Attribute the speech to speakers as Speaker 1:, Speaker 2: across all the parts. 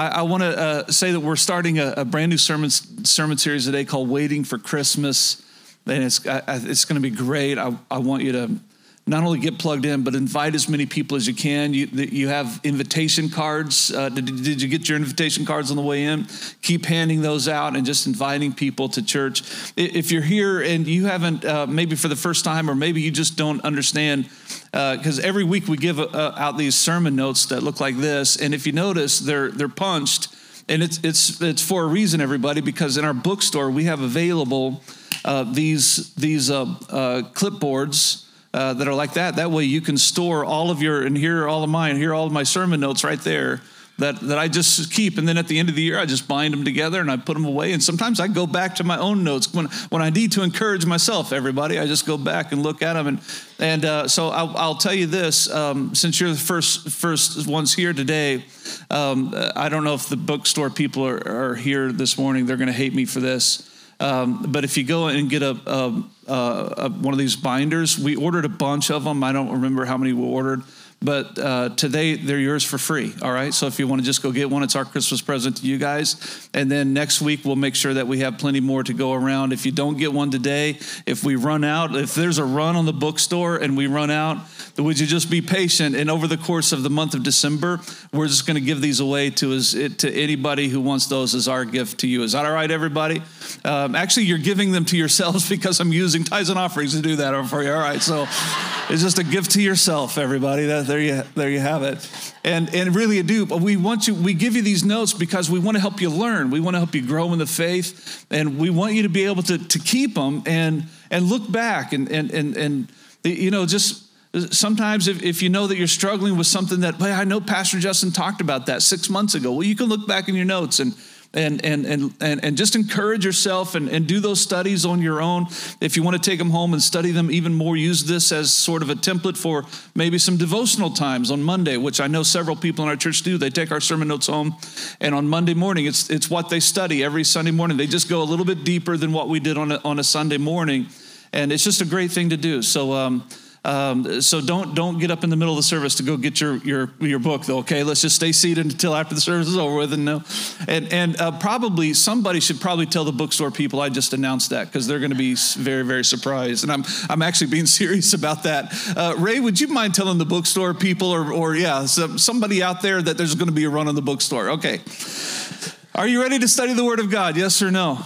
Speaker 1: I, I want to uh, say that we're starting a, a, brand new sermon sermon series today called "Waiting for Christmas," and it's I, it's going to be great. I, I want you to not only get plugged in, but invite as many people as you can. You, you have invitation cards. Uh, did, did, you get your invitation cards on the way in? Keep handing those out and just inviting people to church. If you're here and you haven't, uh, maybe for the first time, or maybe you just don't understand, because uh, every week we give uh, out these sermon notes that look like this, and if you notice, they're they're punched, and it's it's it's for a reason, everybody, because in our bookstore we have available uh, these these uh, clipboards uh, that are like that. That way you can store all of your, and here are all of mine, here are all of my sermon notes right there that, that I just keep. And then at the end of the year, I just bind them together and I put them away. And sometimes I go back to my own notes when, when I need to encourage myself, everybody. I just go back and look at them. And, and uh, so I'll, I'll, tell you this um, since you're the first, first ones here today, um, I don't know if the bookstore people are, are here this morning. They're going to hate me for this. Um, but if you go and get a, a, a, one of these binders, we ordered a bunch of them. I don't remember how many we ordered, but uh, today they're yours for free. All right. So if you want to just go get one, it's our Christmas present to you guys. And then next week we'll make sure that we have plenty more to go around. If you don't get one today, if we run out, if there's a run on the bookstore and we run out, would you just be patient? And over the course of the month of December, we're just going to give these away to to anybody who wants those as our gift to you. Is that all right, everybody? Um, actually, you're giving them to yourselves because I'm using tithes and offerings to do that for you. All right. So it's just a gift to yourself, everybody. That, there you there you have it. And and really I do. But we want you. We give you these notes because we want to help you learn. We want to help you grow in the faith, and we want you to be able to to keep them and and look back and and and and you know just sometimes if, if you know that you're struggling with something that well, i know pastor justin talked about that six months ago well you can look back in your notes and and, and, and, and, and just encourage yourself and, and do those studies on your own. If you want to take them home and study them even more, use this as sort of a template for maybe some devotional times on Monday, which I know several people in our church do. They take our sermon notes home, and on Monday morning, it's, it's what they study every Sunday morning. They just go a little bit deeper than what we did on a, on a Sunday morning, and it's just a great thing to do. So, um, um, so don't don't get up in the middle of the service to go get your your your book though. Okay, let's just stay seated until after the service is over with and no, and and uh, probably somebody should probably tell the bookstore people I just announced that because they're going to be very very surprised and I'm I'm actually being serious about that. Uh, Ray, would you mind telling the bookstore people or or yeah somebody out there that there's going to be a run on the bookstore? Okay, are you ready to study the Word of God? Yes or no?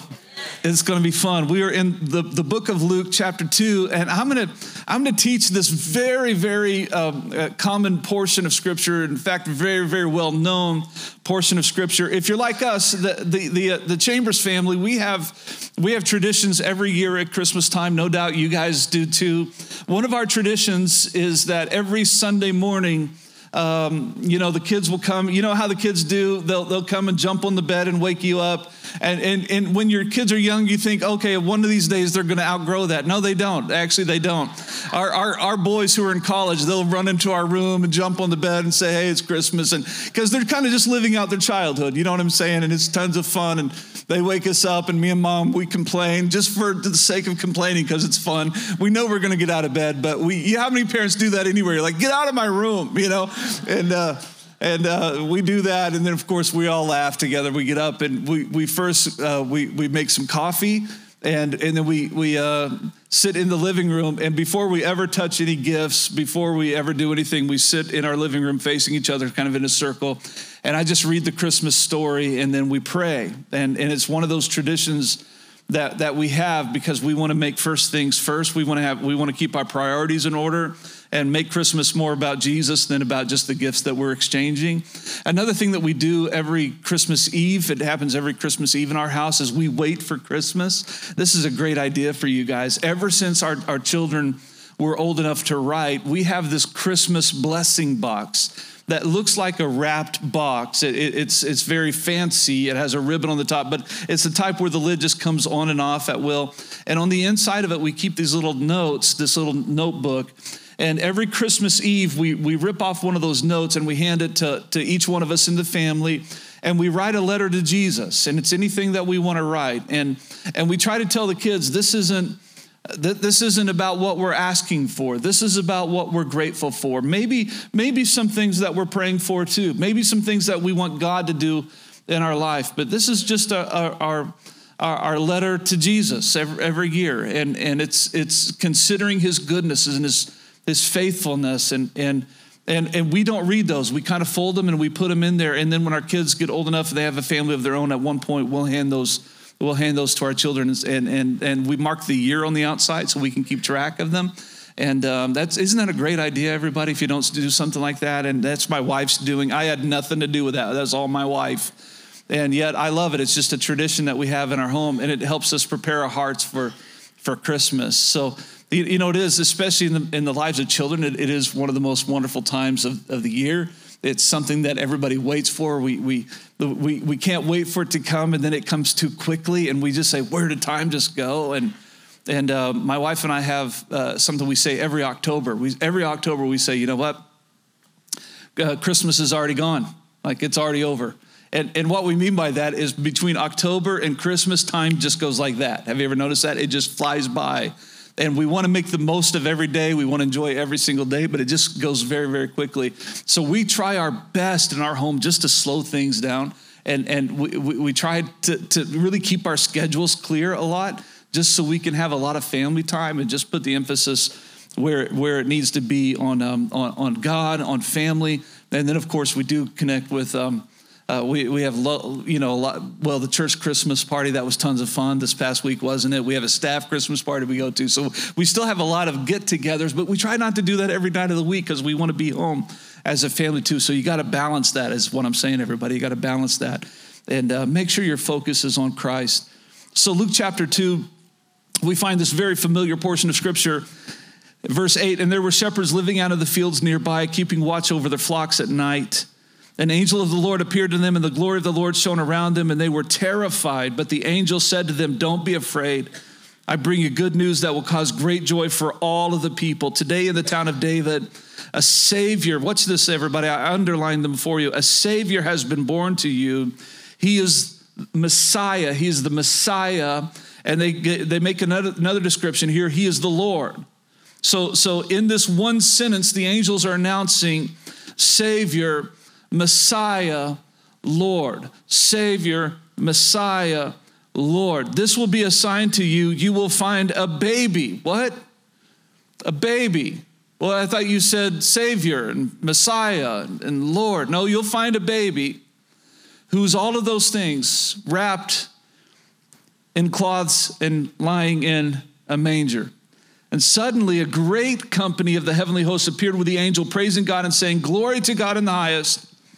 Speaker 1: It's going to be fun. We are in the, the book of Luke, chapter 2, and I'm going to I'm going to teach this very, very um, uh, common portion of Scripture. In fact, very, very well known portion of Scripture. If you're like us, the the the, uh, the Chambers family, we have we have traditions every year at Christmas time. No doubt you guys do too. One of our traditions is that every Sunday morning um, you know, the kids will come. You know how the kids do? They'll, they'll come and jump on the bed and wake you up. And, and, and when your kids are young, you think, okay, one of these days they're going to outgrow that. No, they don't. Actually, they don't. Our, our, our boys who are in college, they'll run into our room and jump on the bed and say, hey, it's Christmas. And because they're kind of just living out their childhood. You know what I'm saying? And it's tons of fun. And they wake us up, and me and mom, we complain just for the sake of complaining because it's fun. We know we're going to get out of bed, but we, you, how many parents do that anywhere? You're like, get out of my room, you know? and uh, and uh, we do that, and then of course we all laugh together. We get up and we we first uh, we we make some coffee, and and then we we uh, sit in the living room. And before we ever touch any gifts, before we ever do anything, we sit in our living room facing each other, kind of in a circle. And I just read the Christmas story, and then we pray. And and it's one of those traditions that that we have because we want to make first things first. We want to have we want to keep our priorities in order and make Christmas more about Jesus than about just the gifts that we're exchanging. Another thing that we do every Christmas Eve, it happens every Christmas Eve in our house, is we wait for Christmas. This is a great idea for you guys. Ever since our, our children were old enough to write, we have this Christmas blessing box that looks like a wrapped box. It, it, it's, it's very fancy. It has a ribbon on the top, but it's the type where the lid just comes on and off at will. And on the inside of it, we keep these little notes, this little notebook. And every Christmas Eve, we, we rip off one of those notes and we hand it to, to each one of us in the family. And we write a letter to Jesus. And it's anything that we want to write. And, and we try to tell the kids this isn't this isn't about what we're asking for. This is about what we're grateful for. Maybe, maybe some things that we're praying for too. Maybe some things that we want God to do in our life. But this is just a, our, our, our letter to Jesus every, every year, and and it's it's considering His goodness and His His faithfulness, and and and and we don't read those. We kind of fold them and we put them in there, and then when our kids get old enough, they have a family of their own. At one point, we'll hand those we'll hand those to our children, and and and we mark the year on the outside so we can keep track of them. And um, that's isn't that a great idea, everybody? If you don't do something like that, and that's my wife's doing. I had nothing to do with that. That's all my wife. And yet I love it. It's just a tradition that we have in our home, and it helps us prepare our hearts for for Christmas. So you, you know it is, especially in the in the lives of children. It, it is one of the most wonderful times of, of the year. It's something that everybody waits for. We, we, we, we can't wait for it to come, and then it comes too quickly, and we just say, Where did time just go? And, and uh, my wife and I have uh, something we say every October. We, every October, we say, You know what? Uh, Christmas is already gone, like it's already over. And, and what we mean by that is between October and Christmas, time just goes like that. Have you ever noticed that? It just flies by and we want to make the most of every day. We want to enjoy every single day, but it just goes very, very quickly. So we try our best in our home just to slow things down. And, and we, we, we try to, to really keep our schedules clear a lot just so we can have a lot of family time and just put the emphasis where, where it needs to be on, um, on, on God, on family. And then, of course, we do connect with. Um, uh, we, we have, lo, you know, a lot, well, the church Christmas party, that was tons of fun this past week, wasn't it? We have a staff Christmas party we go to. So we still have a lot of get togethers, but we try not to do that every night of the week because we want to be home as a family too. So you got to balance that, is what I'm saying, everybody. You got to balance that and uh, make sure your focus is on Christ. So, Luke chapter 2, we find this very familiar portion of scripture. Verse 8, and there were shepherds living out of the fields nearby, keeping watch over their flocks at night. An angel of the Lord appeared to them, and the glory of the Lord shone around them, and they were terrified. But the angel said to them, Don't be afraid. I bring you good news that will cause great joy for all of the people. Today in the town of David, a Savior, what's this, everybody? I underlined them for you. A Savior has been born to you. He is Messiah. He is the Messiah. And they, they make another, another description here. He is the Lord. So, so in this one sentence, the angels are announcing Savior Messiah, Lord. Savior, Messiah, Lord. This will be a sign to you. You will find a baby. What? A baby. Well, I thought you said Savior and Messiah and Lord. No, you'll find a baby who's all of those things wrapped in cloths and lying in a manger. And suddenly, a great company of the heavenly hosts appeared with the angel, praising God and saying, Glory to God in the highest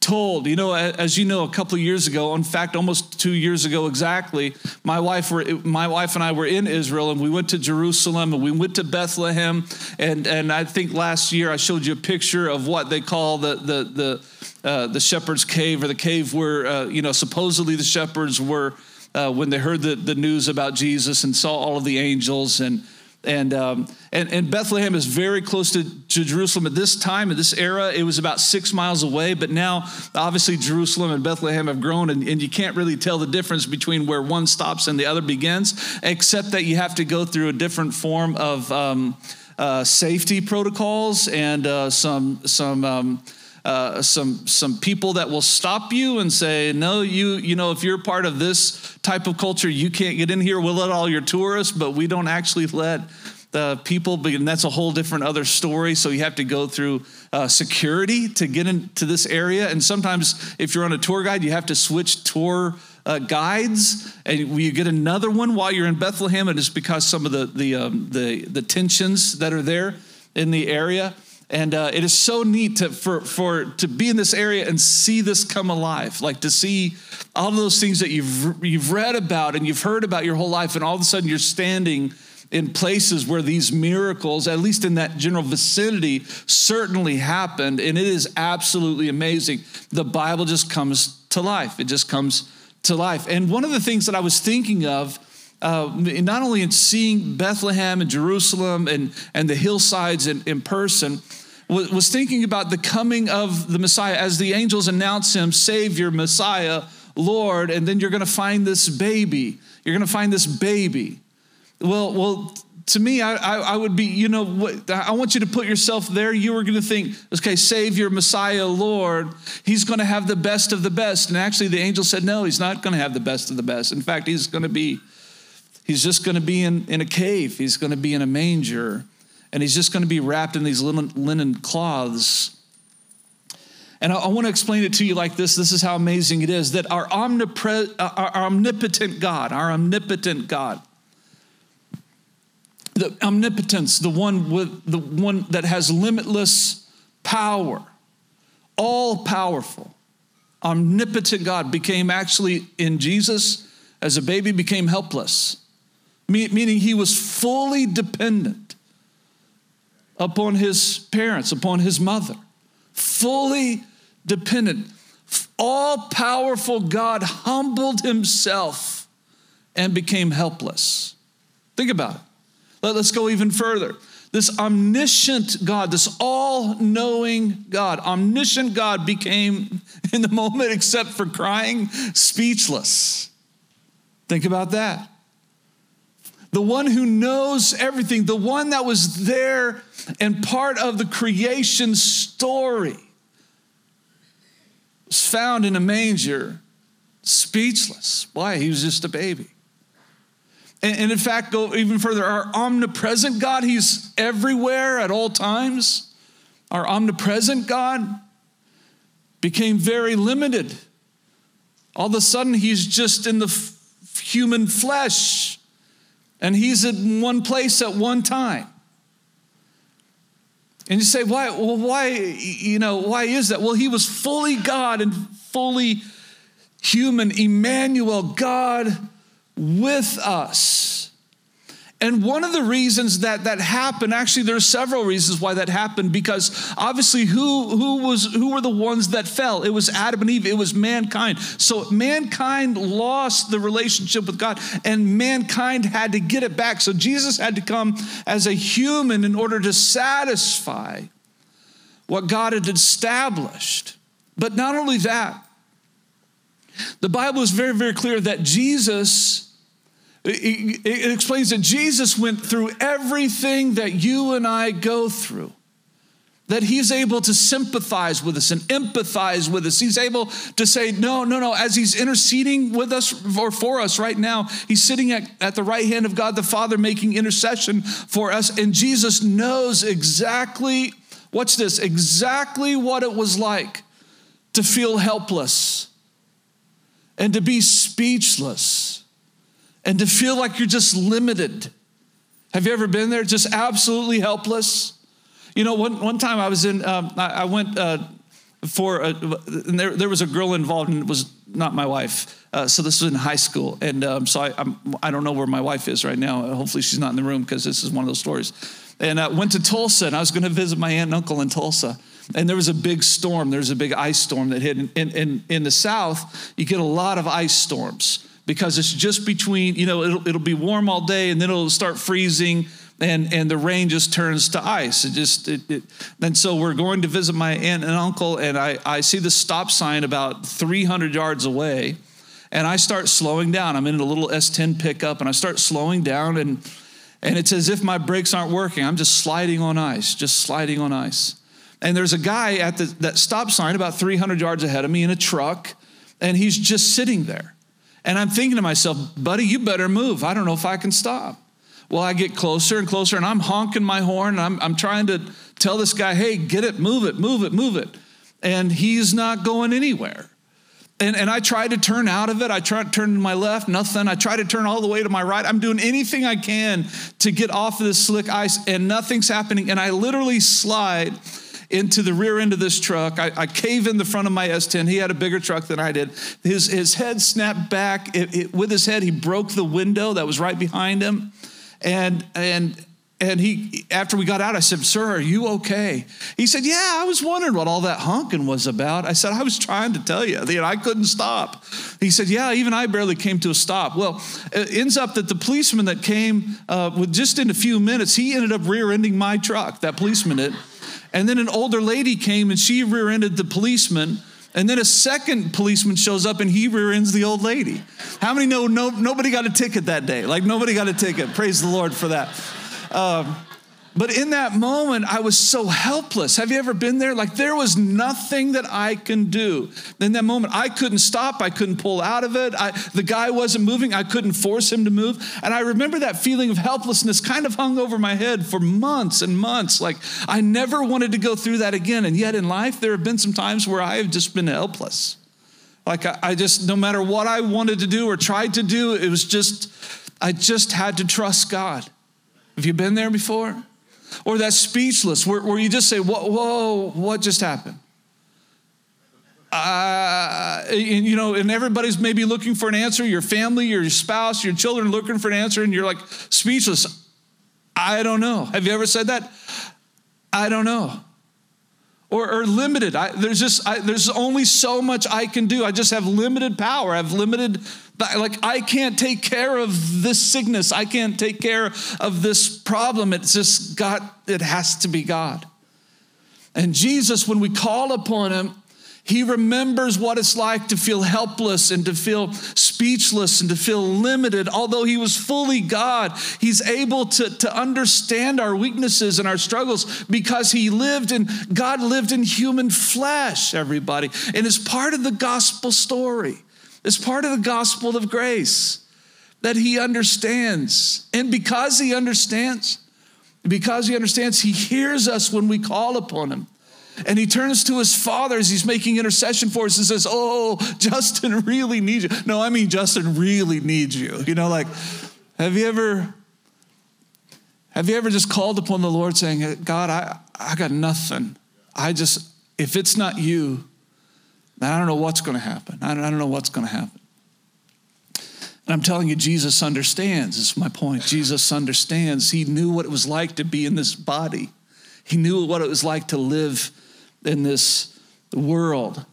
Speaker 1: told. You know, as you know, a couple of years ago, in fact, almost two years ago exactly, my wife were my wife and I were in Israel, and we went to Jerusalem, and we went to Bethlehem, and and I think last year I showed you a picture of what they call the the the uh, the shepherd's cave, or the cave where uh, you know supposedly the shepherds were uh, when they heard the the news about Jesus and saw all of the angels and and, um, and, and Bethlehem is very close to, to Jerusalem at this time, at this era. It was about six miles away, but now obviously Jerusalem and Bethlehem have grown, and, and you can't really tell the difference between where one stops and the other begins, except that you have to go through a different form of um, uh, safety protocols and uh, some, some um, uh, some some people that will stop you and say, no, you you know, if you're part of this type of culture, you can't get in here. We'll let all your tourists, but we don't actually let the people, and that's a whole different other story. So you have to go through uh, security to get into this area. And sometimes, if you're on a tour guide, you have to switch tour uh, guides, and you get another one while you're in Bethlehem, and it's because some of the the um, the, the tensions that are there in the area. And uh, it is so neat to, for, for, to be in this area and see this come alive, like to see all of those things that you've, you've read about and you've heard about your whole life, and all of a sudden you're standing in places where these miracles, at least in that general vicinity, certainly happened. And it is absolutely amazing. The Bible just comes to life. It just comes to life. And one of the things that I was thinking of, uh, not only in seeing Bethlehem and Jerusalem and, and the hillsides in, in person, was, was thinking about the coming of the Messiah as the angels announce him, Savior, Messiah, Lord, and then you're going to find this baby. You're going to find this baby. Well, well, to me, I, I, I, would be, you know, what, I want you to put yourself there. You were going to think, okay, Savior, Messiah, Lord, he's going to have the best of the best. And actually, the angel said, no, he's not going to have the best of the best. In fact, he's going to be, he's just going to be in, in a cave. He's going to be in a manger. And he's just going to be wrapped in these linen, cloths. And I, want to explain it to you like this. This is how amazing it is that our, omnipre- uh, our omnipotent God, our omnipotent God, the omnipotence, the one with the one that has limitless power, all powerful, omnipotent God became actually in Jesus as a baby became helpless, meaning he was fully dependent upon his parents, upon his mother, fully dependent. All powerful God humbled himself and became helpless. Think about it. Let, us go even further. This omniscient God, this all knowing God, omniscient God became, in the moment, except for crying, speechless. Think about that. The one who knows everything, the one that was there and part of the creation story, was found in a manger, speechless. Why? He was just a baby. And, and in fact, go even further, our omnipresent God, He's everywhere at all times. Our omnipresent God became very limited. All of a sudden, He's just in the f- human flesh, and He's in one place at one time. And you say, why? Well, why, you know, why is that? Well, he was fully God and fully human. Emmanuel, God with us. And one of the reasons that that happened, actually, there are several reasons why that happened, because obviously, who, who, was, who were the ones that fell? It was Adam and Eve, it was mankind. So mankind lost the relationship with God, and mankind had to get it back. So Jesus had to come as a human in order to satisfy what God had established. But not only that, the Bible is very, very clear that Jesus it explains that Jesus went through everything that you and I go through. That he's able to sympathize with us and empathize with us. He's able to say, No, no, no. As he's interceding with us or for us right now, he's sitting at, at the right hand of God the Father making intercession for us. And Jesus knows exactly, watch this, exactly what it was like to feel helpless and to be speechless and to feel like you're just limited. Have you ever been there? Just absolutely helpless. You know, one, one time I was in, um, I, I, went uh, for, a, and there, there was a girl involved, and it was not my wife. Uh, so this was in high school. And um, so I, I'm, I do not know where my wife is right now. Hopefully she's not in the room because this is one of those stories. And I went to Tulsa, and I was going to visit my aunt and uncle in Tulsa and there was a big storm. There was a big ice storm that hit. In, in, in, the South, you get a lot of ice storms because it's just between, you know, it'll, it'll be warm all day and then it'll start freezing and, and the rain just turns to ice. It just, it, it, and so we're going to visit my aunt and uncle, and I, I see the stop sign about 300 yards away, and I start slowing down. I'm in a little S10 pickup, and I start slowing down, and, and it's as if my brakes aren't working. I'm just sliding on ice, just sliding on ice. And there's a guy at the, that stop sign about 300 yards ahead of me in a truck, and he's just sitting there. And I'm thinking to myself, buddy, you better move. I don't know if I can stop. Well, I get closer and closer, and I'm honking my horn. I'm, I'm trying to tell this guy, hey, get it, move it, move it, move it. And he's not going anywhere. And, and I try to turn out of it. I try to turn to my left, nothing. I try to turn all the way to my right. I'm doing anything I can to get off of this slick ice, and nothing's happening. And I literally slide into the rear end of this truck. I, I cave in the front of my S10. He had a bigger truck than I did. His, his head snapped back. It, it, with his head, he broke the window that was right behind him. And, and and he, after we got out, I said, Sir, are you okay? He said, Yeah, I was wondering what all that honking was about. I said, I was trying to tell you, I couldn't stop. He said, Yeah, even I barely came to a stop. Well, it ends up that the policeman that came uh, with just in a few minutes, he ended up rear ending my truck, that policeman. And then an older lady came and she rear ended the policeman. And then a second policeman shows up and he rear ends the old lady. How many know no, nobody got a ticket that day? Like nobody got a ticket. Praise the Lord for that. Um, but in that moment, I was so helpless. Have you ever been there? Like there was nothing that I can do. In that moment, I couldn't stop. I couldn't pull out of it. I, the guy wasn't moving. I couldn't force him to move. And I remember that feeling of helplessness kind of hung over my head for months and months. Like I never wanted to go through that again. And yet in life, there have been some times where I have just been helpless. Like I, I just, no matter what I wanted to do or tried to do, it was just, I just had to trust God. Have you been there before? Or that speechless where, where you just say, whoa, whoa, what just happened? Uh, and, you know, and everybody's maybe looking for an answer. Your family, your spouse, your children looking for an answer, and you're like speechless. I don't know. Have you ever said that? I don't know or, or limited. I, there's just I, there's only so much I can do. I just have limited power. I have limited like I can't take care of this sickness. I can't take care of this problem. It's just God. It has to be God. And Jesus, when we call upon Him, he remembers what it's like to feel helpless and to feel speechless and to feel limited. Although he was fully God, he's able to, to understand our weaknesses and our struggles because he lived in, God lived in human flesh, everybody. And it's part of the gospel story, it's part of the gospel of grace that he understands. And because he understands, because he understands, he hears us when we call upon him. And he turns to his father as he's making intercession for us and says, Oh, Justin really needs you. No, I mean, Justin really needs you. You know, like, have you ever. Have you ever just called upon the Lord saying, God, I, I got nothing. I just, if it's not you, then I don't know what's going to happen. I don't, I don't know what's going to happen. And I'm telling you, Jesus understands. This is my point. Jesus understands. He knew what it was like to be in this body, he knew what it was like to live in this world.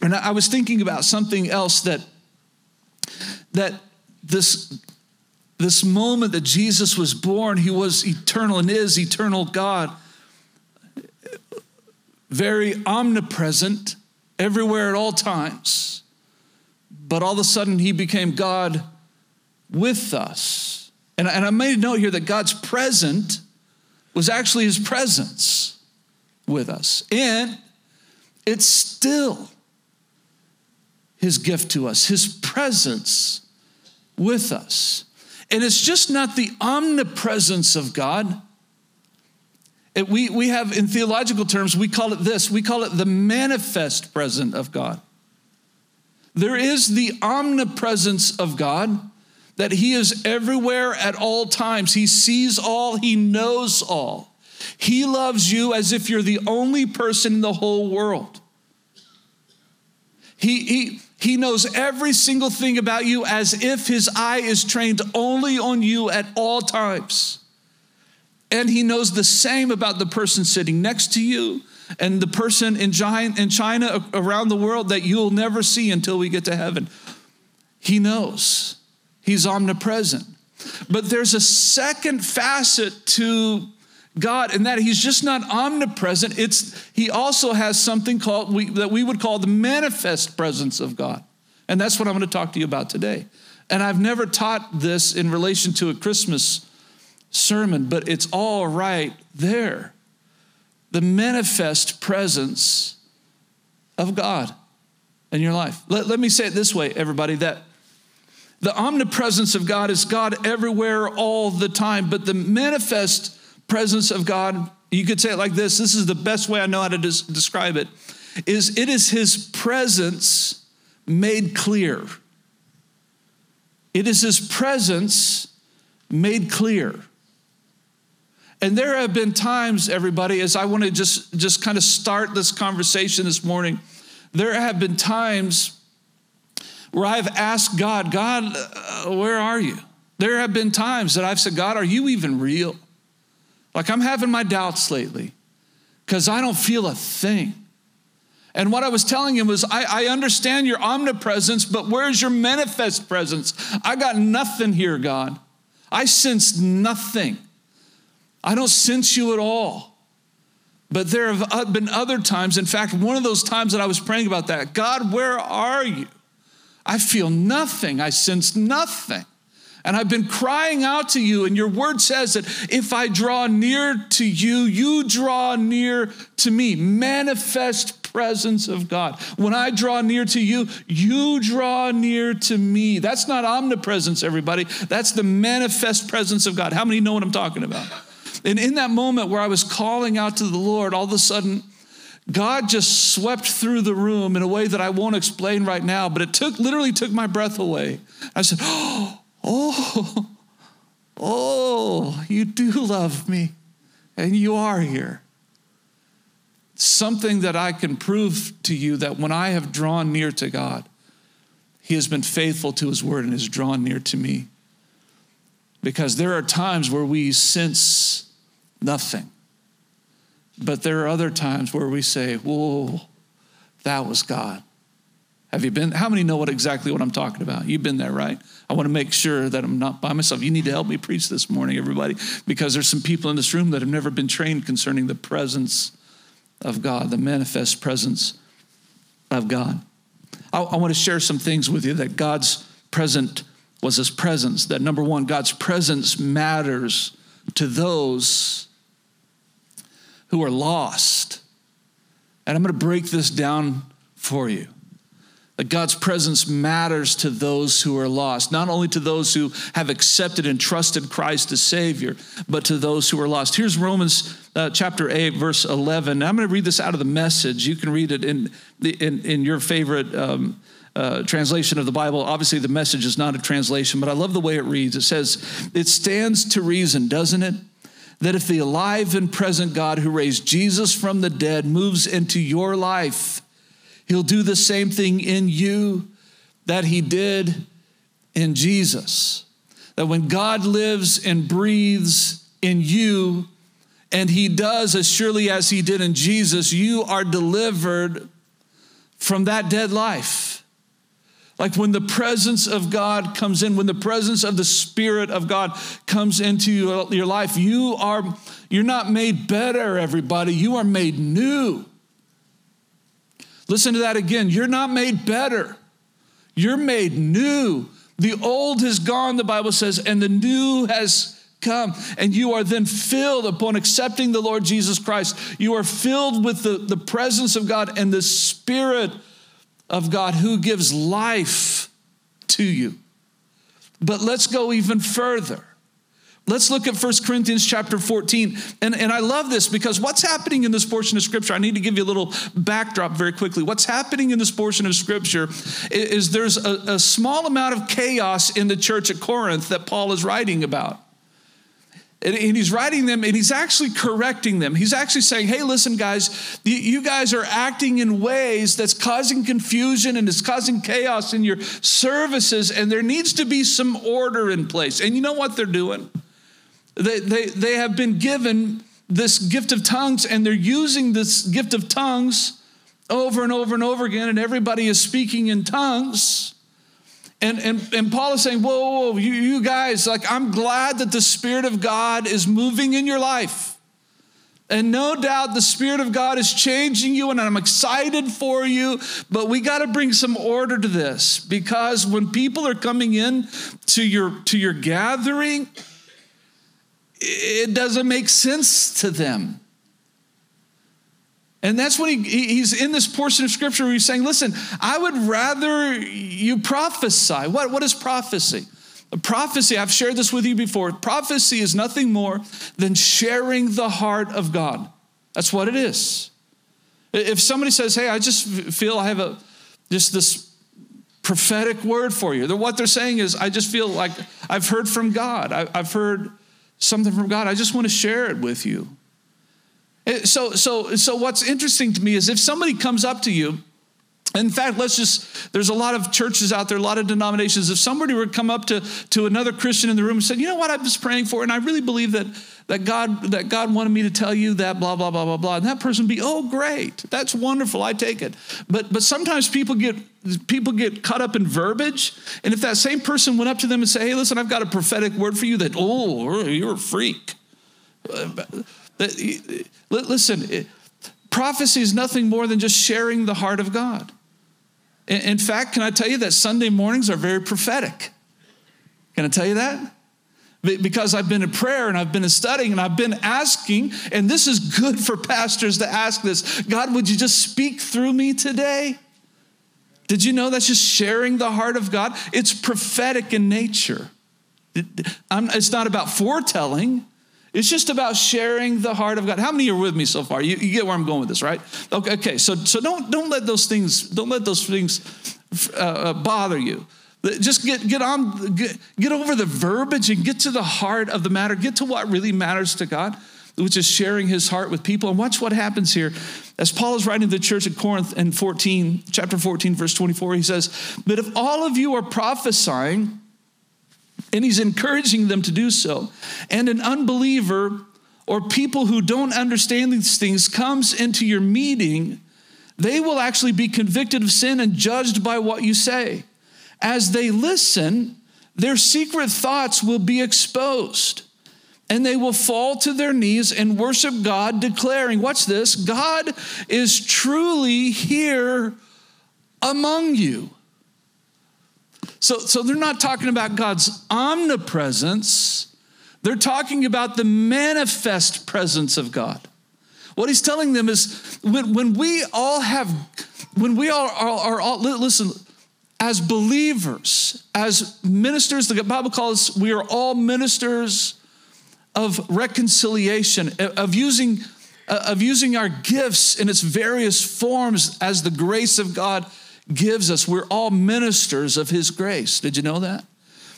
Speaker 1: And I was thinking about something else that that this this moment that Jesus was born, he was eternal and is eternal God, very omnipresent, everywhere at all times. But all of a sudden, he became God with us. And, and I made a note here that God's present was actually his presence with us. And it's still his gift to us, his presence with us. And it's just not the omnipresence of God. It, we, we have, in theological terms, we call it this we call it the manifest presence of God. There is the omnipresence of God, that He is everywhere at all times. He sees all, He knows all. He loves you as if you're the only person in the whole world. He, he, he knows every single thing about you as if his eye is trained only on you at all times. And he knows the same about the person sitting next to you and the person in China around the world that you'll never see until we get to heaven. He knows, he's omnipresent. But there's a second facet to God and that he's just not omnipresent. It's he also has something called we, that we would call the manifest presence of God. And that's what I'm going to talk to you about today. And I've never taught this in relation to a Christmas sermon, but it's all right there. the manifest presence of God in your life. Let, let me say it this way, everybody, that the omnipresence of God is God everywhere all the time, but the manifest presence of God, you could say it like this this is the best way I know how to des- describe it, is it is his presence made clear. It is his presence made clear. And there have been times, everybody, as I want to just, just kind of start this conversation this morning, there have been times where I've asked God, God, uh, where are you? There have been times that I've said, God, are you even real? Like I'm having my doubts lately because I don't feel a thing. And what I was telling him was, I, I, understand your omnipresence, but where's your manifest presence? I got nothing here, God. I sense nothing. I don't sense you at all. But there have uh, been other times, in fact, one of those times that I was praying about that God, where are you? I feel nothing, I sense nothing. And I've been crying out to you, and your word says that if I draw near to you, you draw near to me. Manifest presence of God. When I draw near to you, you draw near to me. That's not omnipresence, everybody. That's the manifest presence of God. How many know what I'm talking about? And in that moment where I was calling out to the Lord, all of a sudden, God just swept through the room in a way that I won't explain right now, but it took literally took my breath away. I said, Oh, oh, oh, you do love me, and you are here. Something that I can prove to you that when I have drawn near to God, He has been faithful to His word and has drawn near to me. Because there are times where we sense nothing. But there are other times where we say, Whoa, that was God. Have you been? How many know what exactly what I'm talking about? You've been there, right? I want to make sure that I'm not by myself. You need to help me preach this morning, everybody, because there's some people in this room that have never been trained concerning the presence of God, the manifest presence of God. I, I want to share some things with you that God's present was his presence. That number one, God's presence matters to those who are lost. And I'm going to break this down for you. That God's presence matters to those who are lost, not only to those who have accepted and trusted Christ as Savior, but to those who are lost. Here's Romans uh, chapter 8, verse 11. I'm going to read this out of the message. You can read it in, the, in, in your favorite um, uh, translation of the Bible. Obviously, the message is not a translation, but I love the way it reads. It says, It stands to reason, doesn't it? that if the alive and present God who raised Jesus from the dead moves into your life, he'll do the same thing in you that he did in Jesus. That when God lives and breathes in you, and he does as surely as he did in Jesus, you are delivered from that dead life. Like when the presence of God comes in, when the presence of the Spirit of God comes into your life, you are you're not made better, everybody. You are made new. Listen to that again. You're not made better. You're made new. The old has gone, the Bible says, and the new has come. And you are then filled upon accepting the Lord Jesus Christ. You are filled with the, the presence of God and the Spirit of God who gives life to you. But let's go even further. Let's look at 1 Corinthians chapter 14. And, and I love this because what's happening in this portion of scripture, I need to give you a little backdrop very quickly. What's happening in this portion of scripture is, is there's a, a small amount of chaos in the church at Corinth that Paul is writing about. And, he's writing them and he's actually correcting them. He's actually saying, hey, listen, guys, you guys are acting in ways that's causing confusion and it's causing chaos in your services, and there needs to be some order in place. And you know what they're doing? They, they, they have been given this gift of tongues, and they're using this gift of tongues over and over and over again, and everybody is speaking in tongues. And, and, and Paul is saying, whoa, whoa, you, you guys, like, I'm glad that the Spirit of God is moving in your life. And no doubt the Spirit of God is changing you, and I'm excited for you. But we got to bring some order to this because when people are coming in to your, to your gathering, it doesn't make sense to them. And that's when he, he's in this portion of scripture where he's saying, Listen, I would rather you prophesy. What, what is prophecy? A prophecy, I've shared this with you before. Prophecy is nothing more than sharing the heart of God. That's what it is. If somebody says, Hey, I just feel I have a just this prophetic word for you, what they're saying is, I just feel like I've heard from God. I, I've heard something from God. I just want to share it with you. So, so, so what's interesting to me is if somebody comes up to you, in fact, let's just, there's a lot of churches out there, a lot of denominations. If somebody were to come up to, to another Christian in the room and said, you know what, I was praying for, and I really believe that, that, God, that God wanted me to tell you that, blah, blah, blah, blah, blah. And that person be, oh, great, that's wonderful, I take it. But, but sometimes people get, people get caught up in verbiage. And if that same person went up to them and said, hey, listen, I've got a prophetic word for you that, oh, you're a freak. Listen, prophecy is nothing more than just sharing the heart of God. In fact, can I tell you that Sunday mornings are very prophetic? Can I tell you that? Because I've been in prayer and I've been in studying and I've been asking, and this is good for pastors to ask this God, would you just speak through me today? Did you know that's just sharing the heart of God? It's prophetic in nature. It's not about foretelling, it's just about sharing the heart of God. How many are with me so far? You, you get where I'm going with this, right? Okay, okay. So, so don't don't let those things don't let those things uh, uh, bother you. Just get get on get, get over the verbiage and get to the heart of the matter. Get to what really matters to God, which is sharing His heart with people. And watch what happens here. As Paul is writing to the church at Corinth in 14, chapter 14, verse 24, he says, "But if all of you are prophesying." And he's encouraging them to do so. And an unbeliever or people who don't understand these things comes into your meeting, they will actually be convicted of sin and judged by what you say. As they listen, their secret thoughts will be exposed and they will fall to their knees and worship God, declaring, What's this, God is truly here among you. So, so they're not talking about God's omnipresence, they're talking about the manifest presence of God. What he's telling them is when, when we all have, when we all are, are all, listen, as believers, as ministers, the Bible calls we are all ministers of reconciliation, of using, of using our gifts in its various forms as the grace of God gives us. We're all ministers of His grace. Did you know that?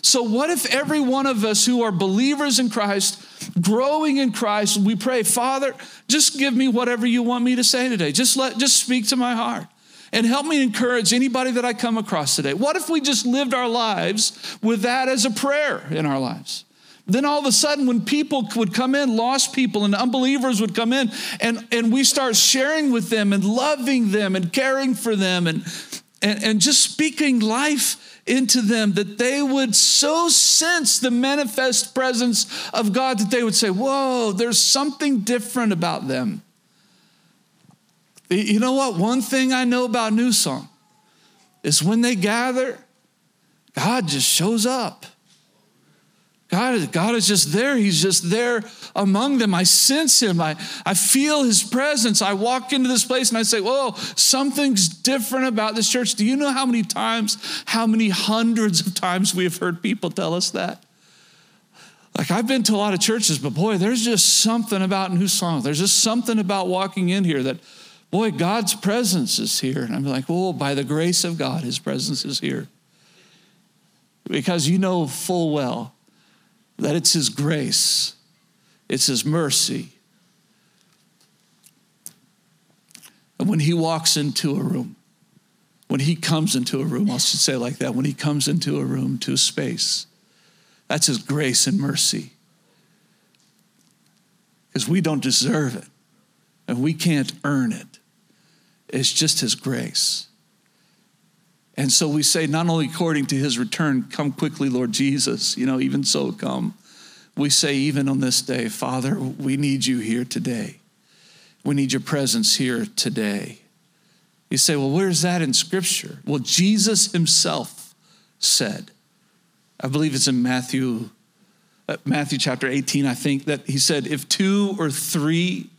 Speaker 1: So, what if every one of us who are believers in Christ, growing in Christ, we pray, Father, just give me whatever you want me to say today. Just let, just speak to my heart and help me encourage anybody that I come across today. What if we just lived our lives with that as a prayer in our lives? Then all of a sudden, when people would come in, lost people and unbelievers would come in, and, and we start sharing with them and loving them and caring for them and, and, and just speaking life into them, that they would so sense the manifest presence of God that they would say, Whoa, there's something different about them. You know what? One thing I know about New Song is when they gather, God just shows up. God is, God is just there. He's just there among them. I sense him. I, I feel his presence. I walk into this place and I say, Whoa, something's different about this church. Do you know how many times, how many hundreds of times we have heard people tell us that? Like, I've been to a lot of churches, but boy, there's just something about New Song. There's just something about walking in here that, boy, God's presence is here. And I'm like, Oh, by the grace of God, his presence is here. Because you know full well that it's His grace, it's His mercy. And when He walks into a room, when He comes into a room, I should say like that, when He comes into a room, to a space, that's His grace and mercy. Because we don't deserve it and we can't earn it. It's just His grace. And so we say, not only according to his return, come quickly, Lord Jesus, you know, even so come. We say, even on this day, Father, we need you here today. We need your presence here today. You say, well, where's that in Scripture? Well, Jesus himself said, I believe it's in Matthew, uh, Matthew chapter 18, I think, that he said, if two or three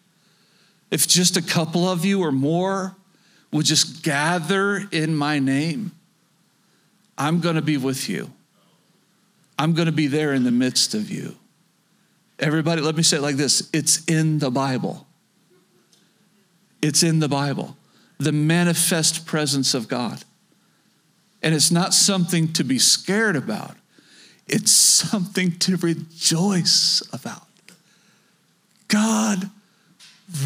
Speaker 1: if just a couple of you or more would just gather in my name, I'm going to be with you. I'm going to be there in the midst of you. Everybody, let me say it like this it's in the Bible. It's in the Bible. The manifest presence of God. And it's not something to be scared about, it's something to rejoice about. God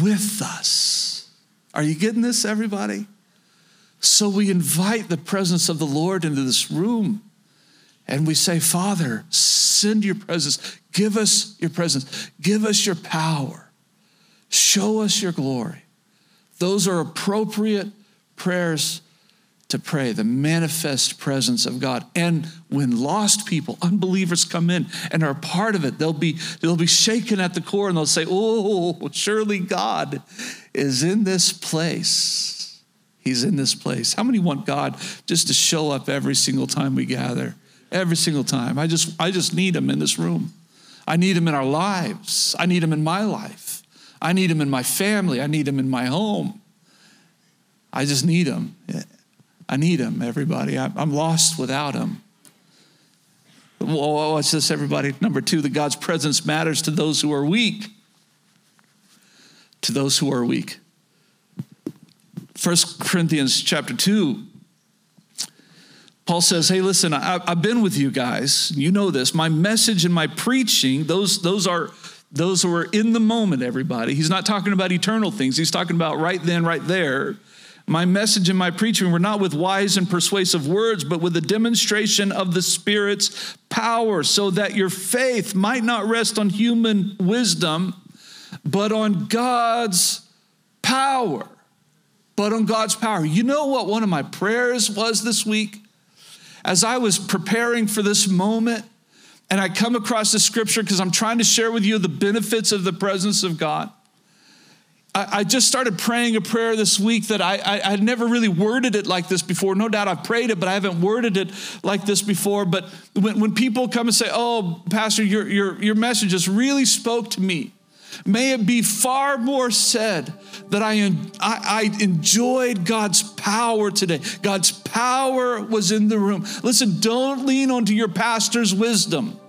Speaker 1: with us. Are you getting this, everybody? So we invite the presence of the Lord into this room and we say, Father, send your presence. Give us your presence. Give us your power. Show us your glory. Those are appropriate prayers to pray, the manifest presence of God. And when lost people, unbelievers come in and are part of it, they'll be, they'll be shaken at the core and they'll say, Oh, surely God is in this place. He's in this place. How many want God just to show up every single time we gather? Every single time. I just, I just need him in this room. I need him in our lives. I need him in my life. I need him in my family. I need him in my home. I just need him. I need him, everybody. I'm lost without him. Watch this, everybody. Number two, that God's presence matters to those who are weak. To those who are weak. First Corinthians chapter 2. Paul says, Hey, listen, I, have been with you guys. You know this. My message and my preaching, those, those are those who are in the moment, everybody. He's not talking about eternal things. He's talking about right then, right there. My message and my preaching were not with wise and persuasive words, but with a demonstration of the Spirit's power, so that your faith might not rest on human wisdom, but on God's power. But on God's power. You know what one of my prayers was this week? As I was preparing for this moment, and I come across the scripture because I'm trying to share with you the benefits of the presence of God. I, just started praying a prayer this week that I, I, I had never really worded it like this before. No doubt I've prayed it, but I haven't worded it like this before. But when, when people come and say, Oh, Pastor, your, your, your messages really spoke to me, may it be far more said that I, I, I enjoyed God's power today. God's power was in the room. Listen, don't lean onto your pastor's wisdom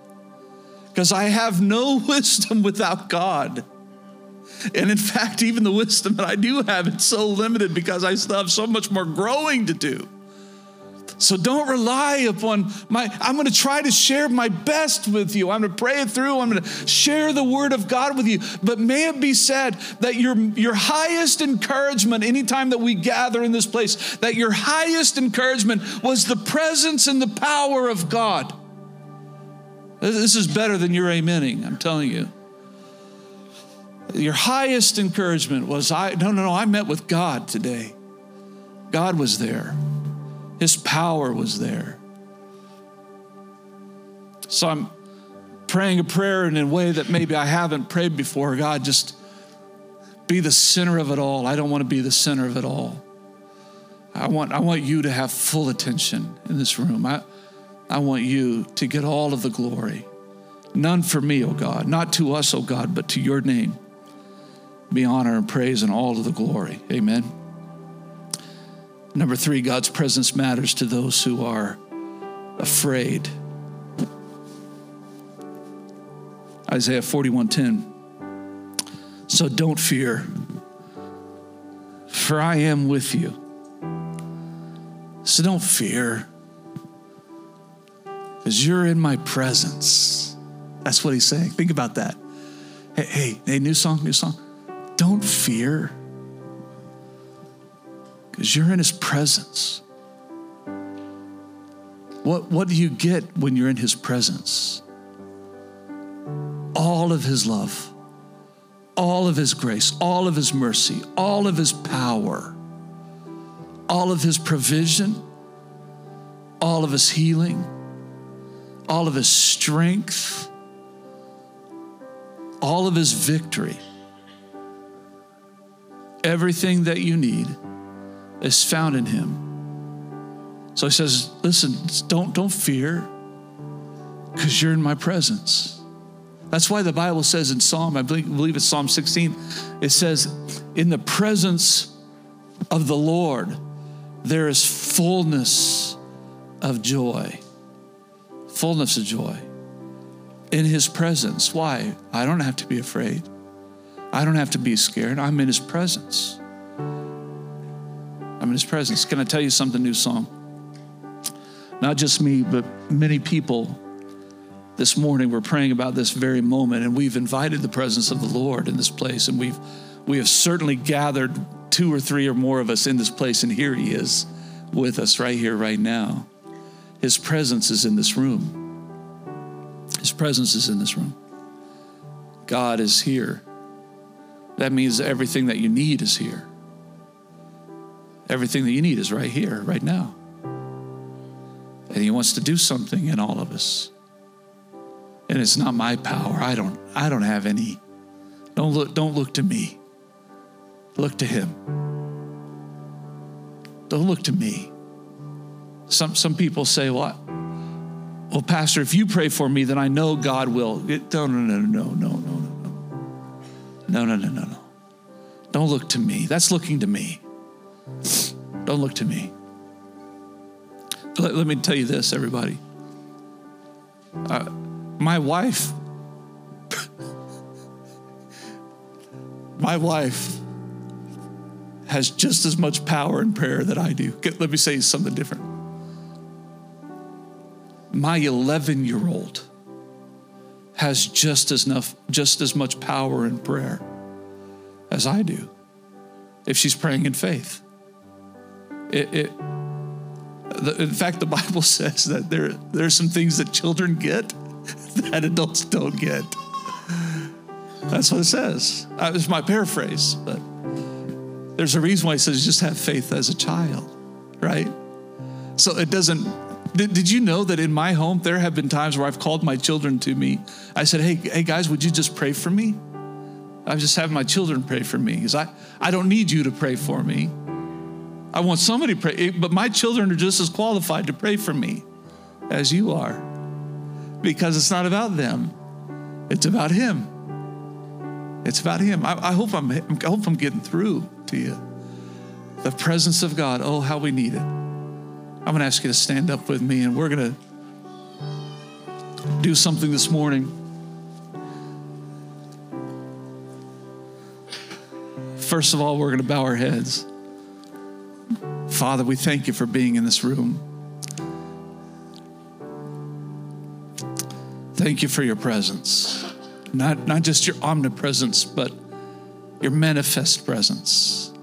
Speaker 1: because I have no wisdom without God. And in fact, even the wisdom that I do have, it's so limited because I still have so much more growing to do. So don't rely upon my, I'm going to try to share my best with you. I'm going to pray it through. I'm to share the word of God with you. But may it be said that your, your highest encouragement, anytime that we gather in this place, that your highest encouragement was the presence and the power of God. This is better than your amening, I'm telling you. Your highest encouragement was I no no no I met with God today. God was there. His power was there. So I'm praying a prayer in a way that maybe I haven't prayed before. God, just be the center of it all. I don't want to be the center of it all. I want, I want you to have full attention in this room. I, I want you to get all of the glory. None for me, O oh God, not to us, O oh God, but to your name be honor and praise and all of the glory. Amen. Number three, God's presence matters to those who are afraid. Isaiah 41:10. So don't fear, for I am with you. So don't fear, because you're in my presence. That's what he's saying. Think about that. Hey, hey, hey, new song, new song. Don't fear because you're in his presence. What, what do you get when you're in his presence? All of his love, all of his grace, all of his mercy, all of his power, all of his provision, all of his healing, all of his strength, all of his victory. Everything that you need is found in him. So he says, listen, don't, don't fear because you're in my presence. That's why the Bible says in Psalm, I believe, believe it's Psalm 16, it says, In the presence of the Lord, there is fullness of joy. Fullness of joy. In his presence. Why? I don't have to be afraid. I don't have to be scared. I'm in his presence. I'm in his presence. Can I tell you something, new song? Not just me, but many people this morning we're praying about this very moment and we've invited the presence of the Lord in this place and we've we have certainly gathered two or three or more of us in this place and here he is with us right here right now. His presence is in this room. His presence is in this room. God is here. That means everything that you need is here. Everything that you need is right here, right now. And He wants to do something in all of us. And it's not my power. I don't I don't have any. Don't look don't look to me. Look to him. Don't look to me. Some some people say, "What? Well, well, pastor, if you pray for me, then I know God will." No, no, no, no, no, no, no, no, no, no, no, no. Don't look to me. That's looking to me. Don't look to me. Let, let me tell you this, everybody. Uh, my wife, my wife has just as much power in prayer that I do. Let me say something different. My 11 year old has just as enough, just as much power in prayer as I do, if she's praying in faith. It, it the, in fact, the Bible says that there, there are some things that children get that adults don't get. That's what it says. Uh, that was my paraphrase, but there's a reason why it says just have faith as a child, right? So it doesn't. Did, did you know that in my home there have been times where I've called my children to me? I said, "Hey, hey guys, would you just pray for me?" I just have my children pray for me because I, I don't need you to pray for me. I want somebody to pray, eh, but my children are just as qualified to pray for me as you are because it's not about them. It's about Him. It's about Him. I, I, hope I'm, I hope I'm getting through to you. The presence of God, oh, how we need it. I'm going to ask you to stand up with me and we're going to do something this morning. First of all, we're going to bow our heads. Father, we thank you for being in this room. Thank you for your presence. Not, not just your omnipresence, but your manifest presence.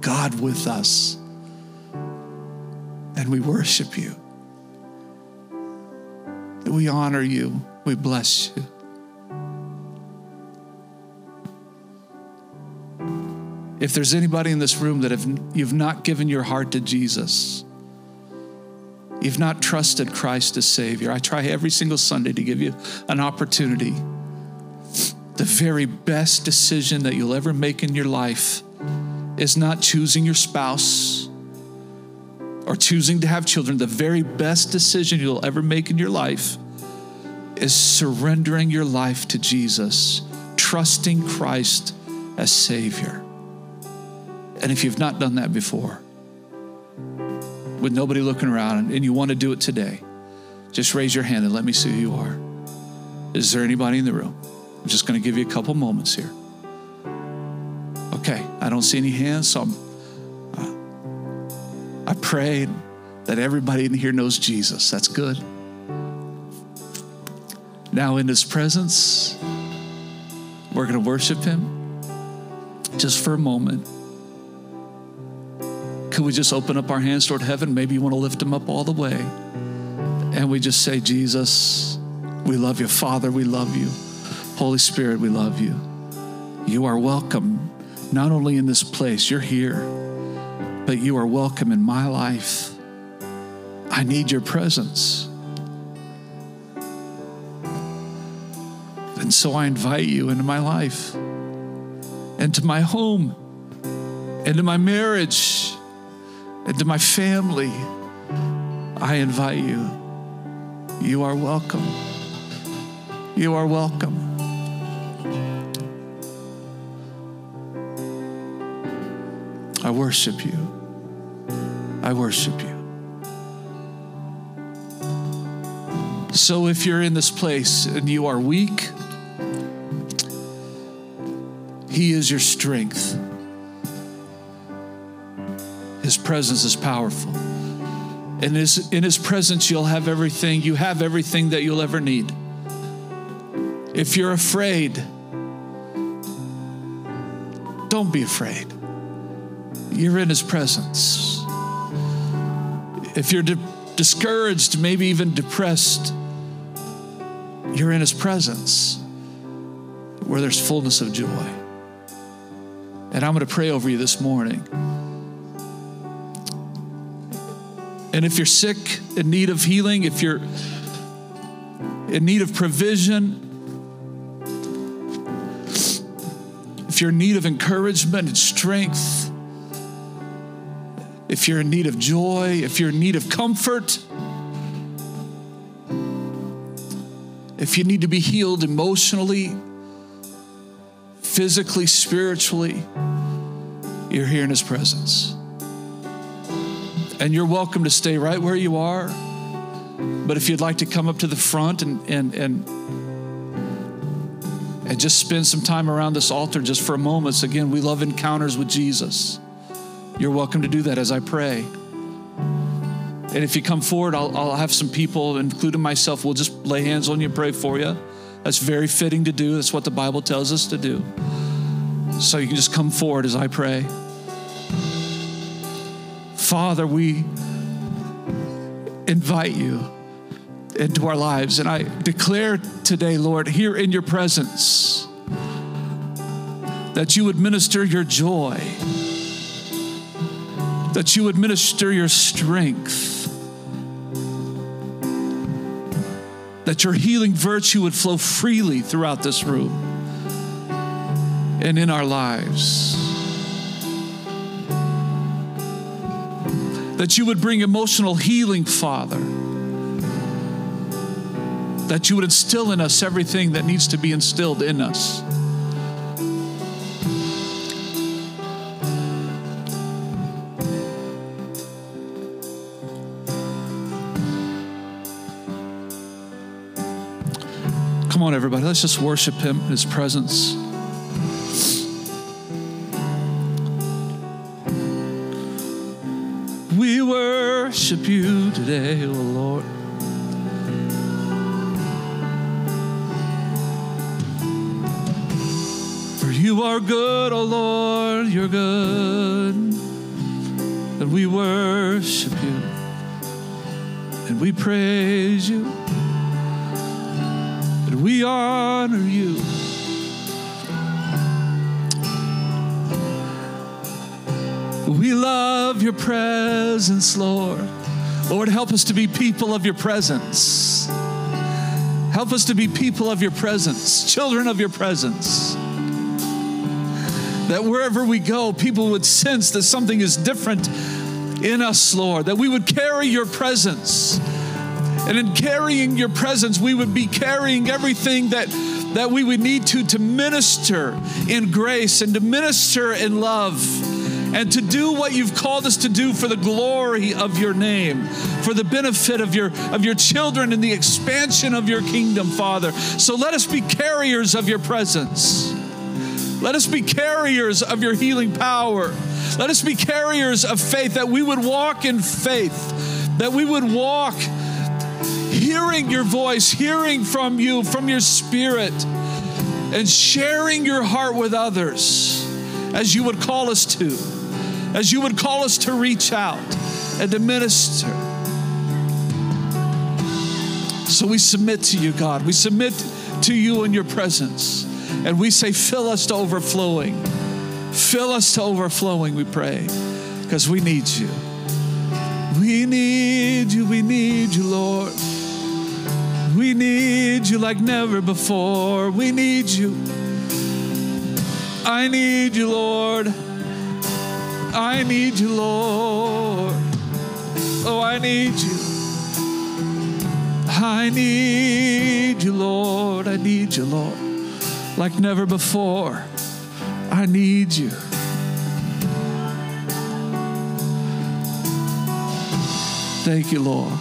Speaker 1: God with us. And we worship you. We honor you. We bless you. If there's anybody in this room that have, you've not given your heart to Jesus, you've not trusted Christ as Savior, I try every single Sunday to give you an opportunity. The very best decision that you'll ever make in your life is not choosing your spouse or choosing to have children. The very best decision you'll ever make in your life is surrendering your life to Jesus, trusting Christ as Savior. And if you've not done that before, with nobody looking around and you want to do it today, just raise your hand and let me see who you are. Is there anybody in the room? I'm just going to give you a couple moments here. Okay, I don't see any hands, so I'm, I pray that everybody in here knows Jesus. That's good. Now, in His presence, we're going to worship Him just for a moment. Could we just open up our hands toward heaven? Maybe you want to lift them up all the way. And we just say, Jesus, we love you. Father, we love you. Holy Spirit, we love you. You are welcome, not only in this place, you're here, but you are welcome in my life. I need your presence. And so I invite you into my life, into my home, into my marriage into my family, I invite you. You are welcome. You are welcome. Worship you. I worship you. So if you're in this place and you are weak, He is your strength. His presence is powerful. In his, in his presence, you'll have everything. You have everything that you'll ever need. If you're afraid, don't be afraid. You're in his presence. If you're di- discouraged, maybe even depressed, you're in his presence where there's fullness of joy. And I'm going to pray over you this morning. And if you're sick, in need of healing, if you're in need of provision, if you're in need of encouragement and strength, if you're in need of joy, if you're in need of comfort, if you need to be healed emotionally, physically, spiritually, you're here in His presence. And you're welcome to stay right where you are. But if you'd like to come up to the front and, and, and, and just spend some time around this altar just for a moment, again, we love encounters with Jesus. You're welcome to do that as I pray. And if you come forward, I'll, I'll have some people, including myself, we'll just lay hands on you and pray for you. That's very fitting to do. That's what the Bible tells us to do. So you can just come forward as I pray. Father, we invite you into our lives. And I declare today, Lord, here in your presence, that you would minister your joy, that you would minister your strength, that your healing virtue would flow freely throughout this room and in our lives. that you would bring emotional healing, Father. That you would instill in us everything that needs to be instilled in us. On, everybody, let's just worship Him in His presence. We worship you today, O Lord. For you are good, O Lord, you're good. And we worship you. And we praise you. We honor you. We love your presence, Lord. Lord, help us to be people of your presence. Help us to be people of your presence, children of your presence. That wherever we go, people would sense that something is different in us, Lord, that we would carry your presence. And in carrying your presence, we would be carrying everything that, that we would need to to minister in grace and to minister in love and to do what you've called us to do for the glory of your name, for the benefit of your of your children and the expansion of your kingdom, Father. So let us be carriers of your presence. Let us be carriers of your healing power. Let us be carriers of faith that we would walk in faith, that we would walk hearing your voice, hearing from you, from your spirit, and sharing your heart with others as you would call us to as you would call us to reach out and to minister. So we submit to you, God. We submit to you in your presence. And we say, fill us to overflowing. Fill us to overflowing, we pray, because we need you. We need you. We need you, Lord. We need you like never before. We need you. I need you, Lord. I need you, Lord. Oh, I need you. I need you, Lord. I need you, Lord. Like never before. I need you. Thank you, Lord.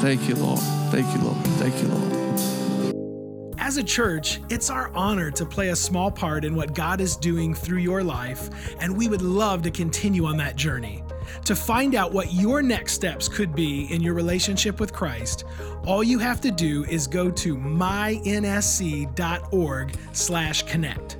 Speaker 1: Thank you, Lord. Thank you, Lord. Thank you, Lord.
Speaker 2: As a church, it's our honor to play a small part in what God is doing through your life, and we would love to continue on that journey. To find out what your next steps could be in your relationship with Christ, all you have to do is go to mynsc.org/connect.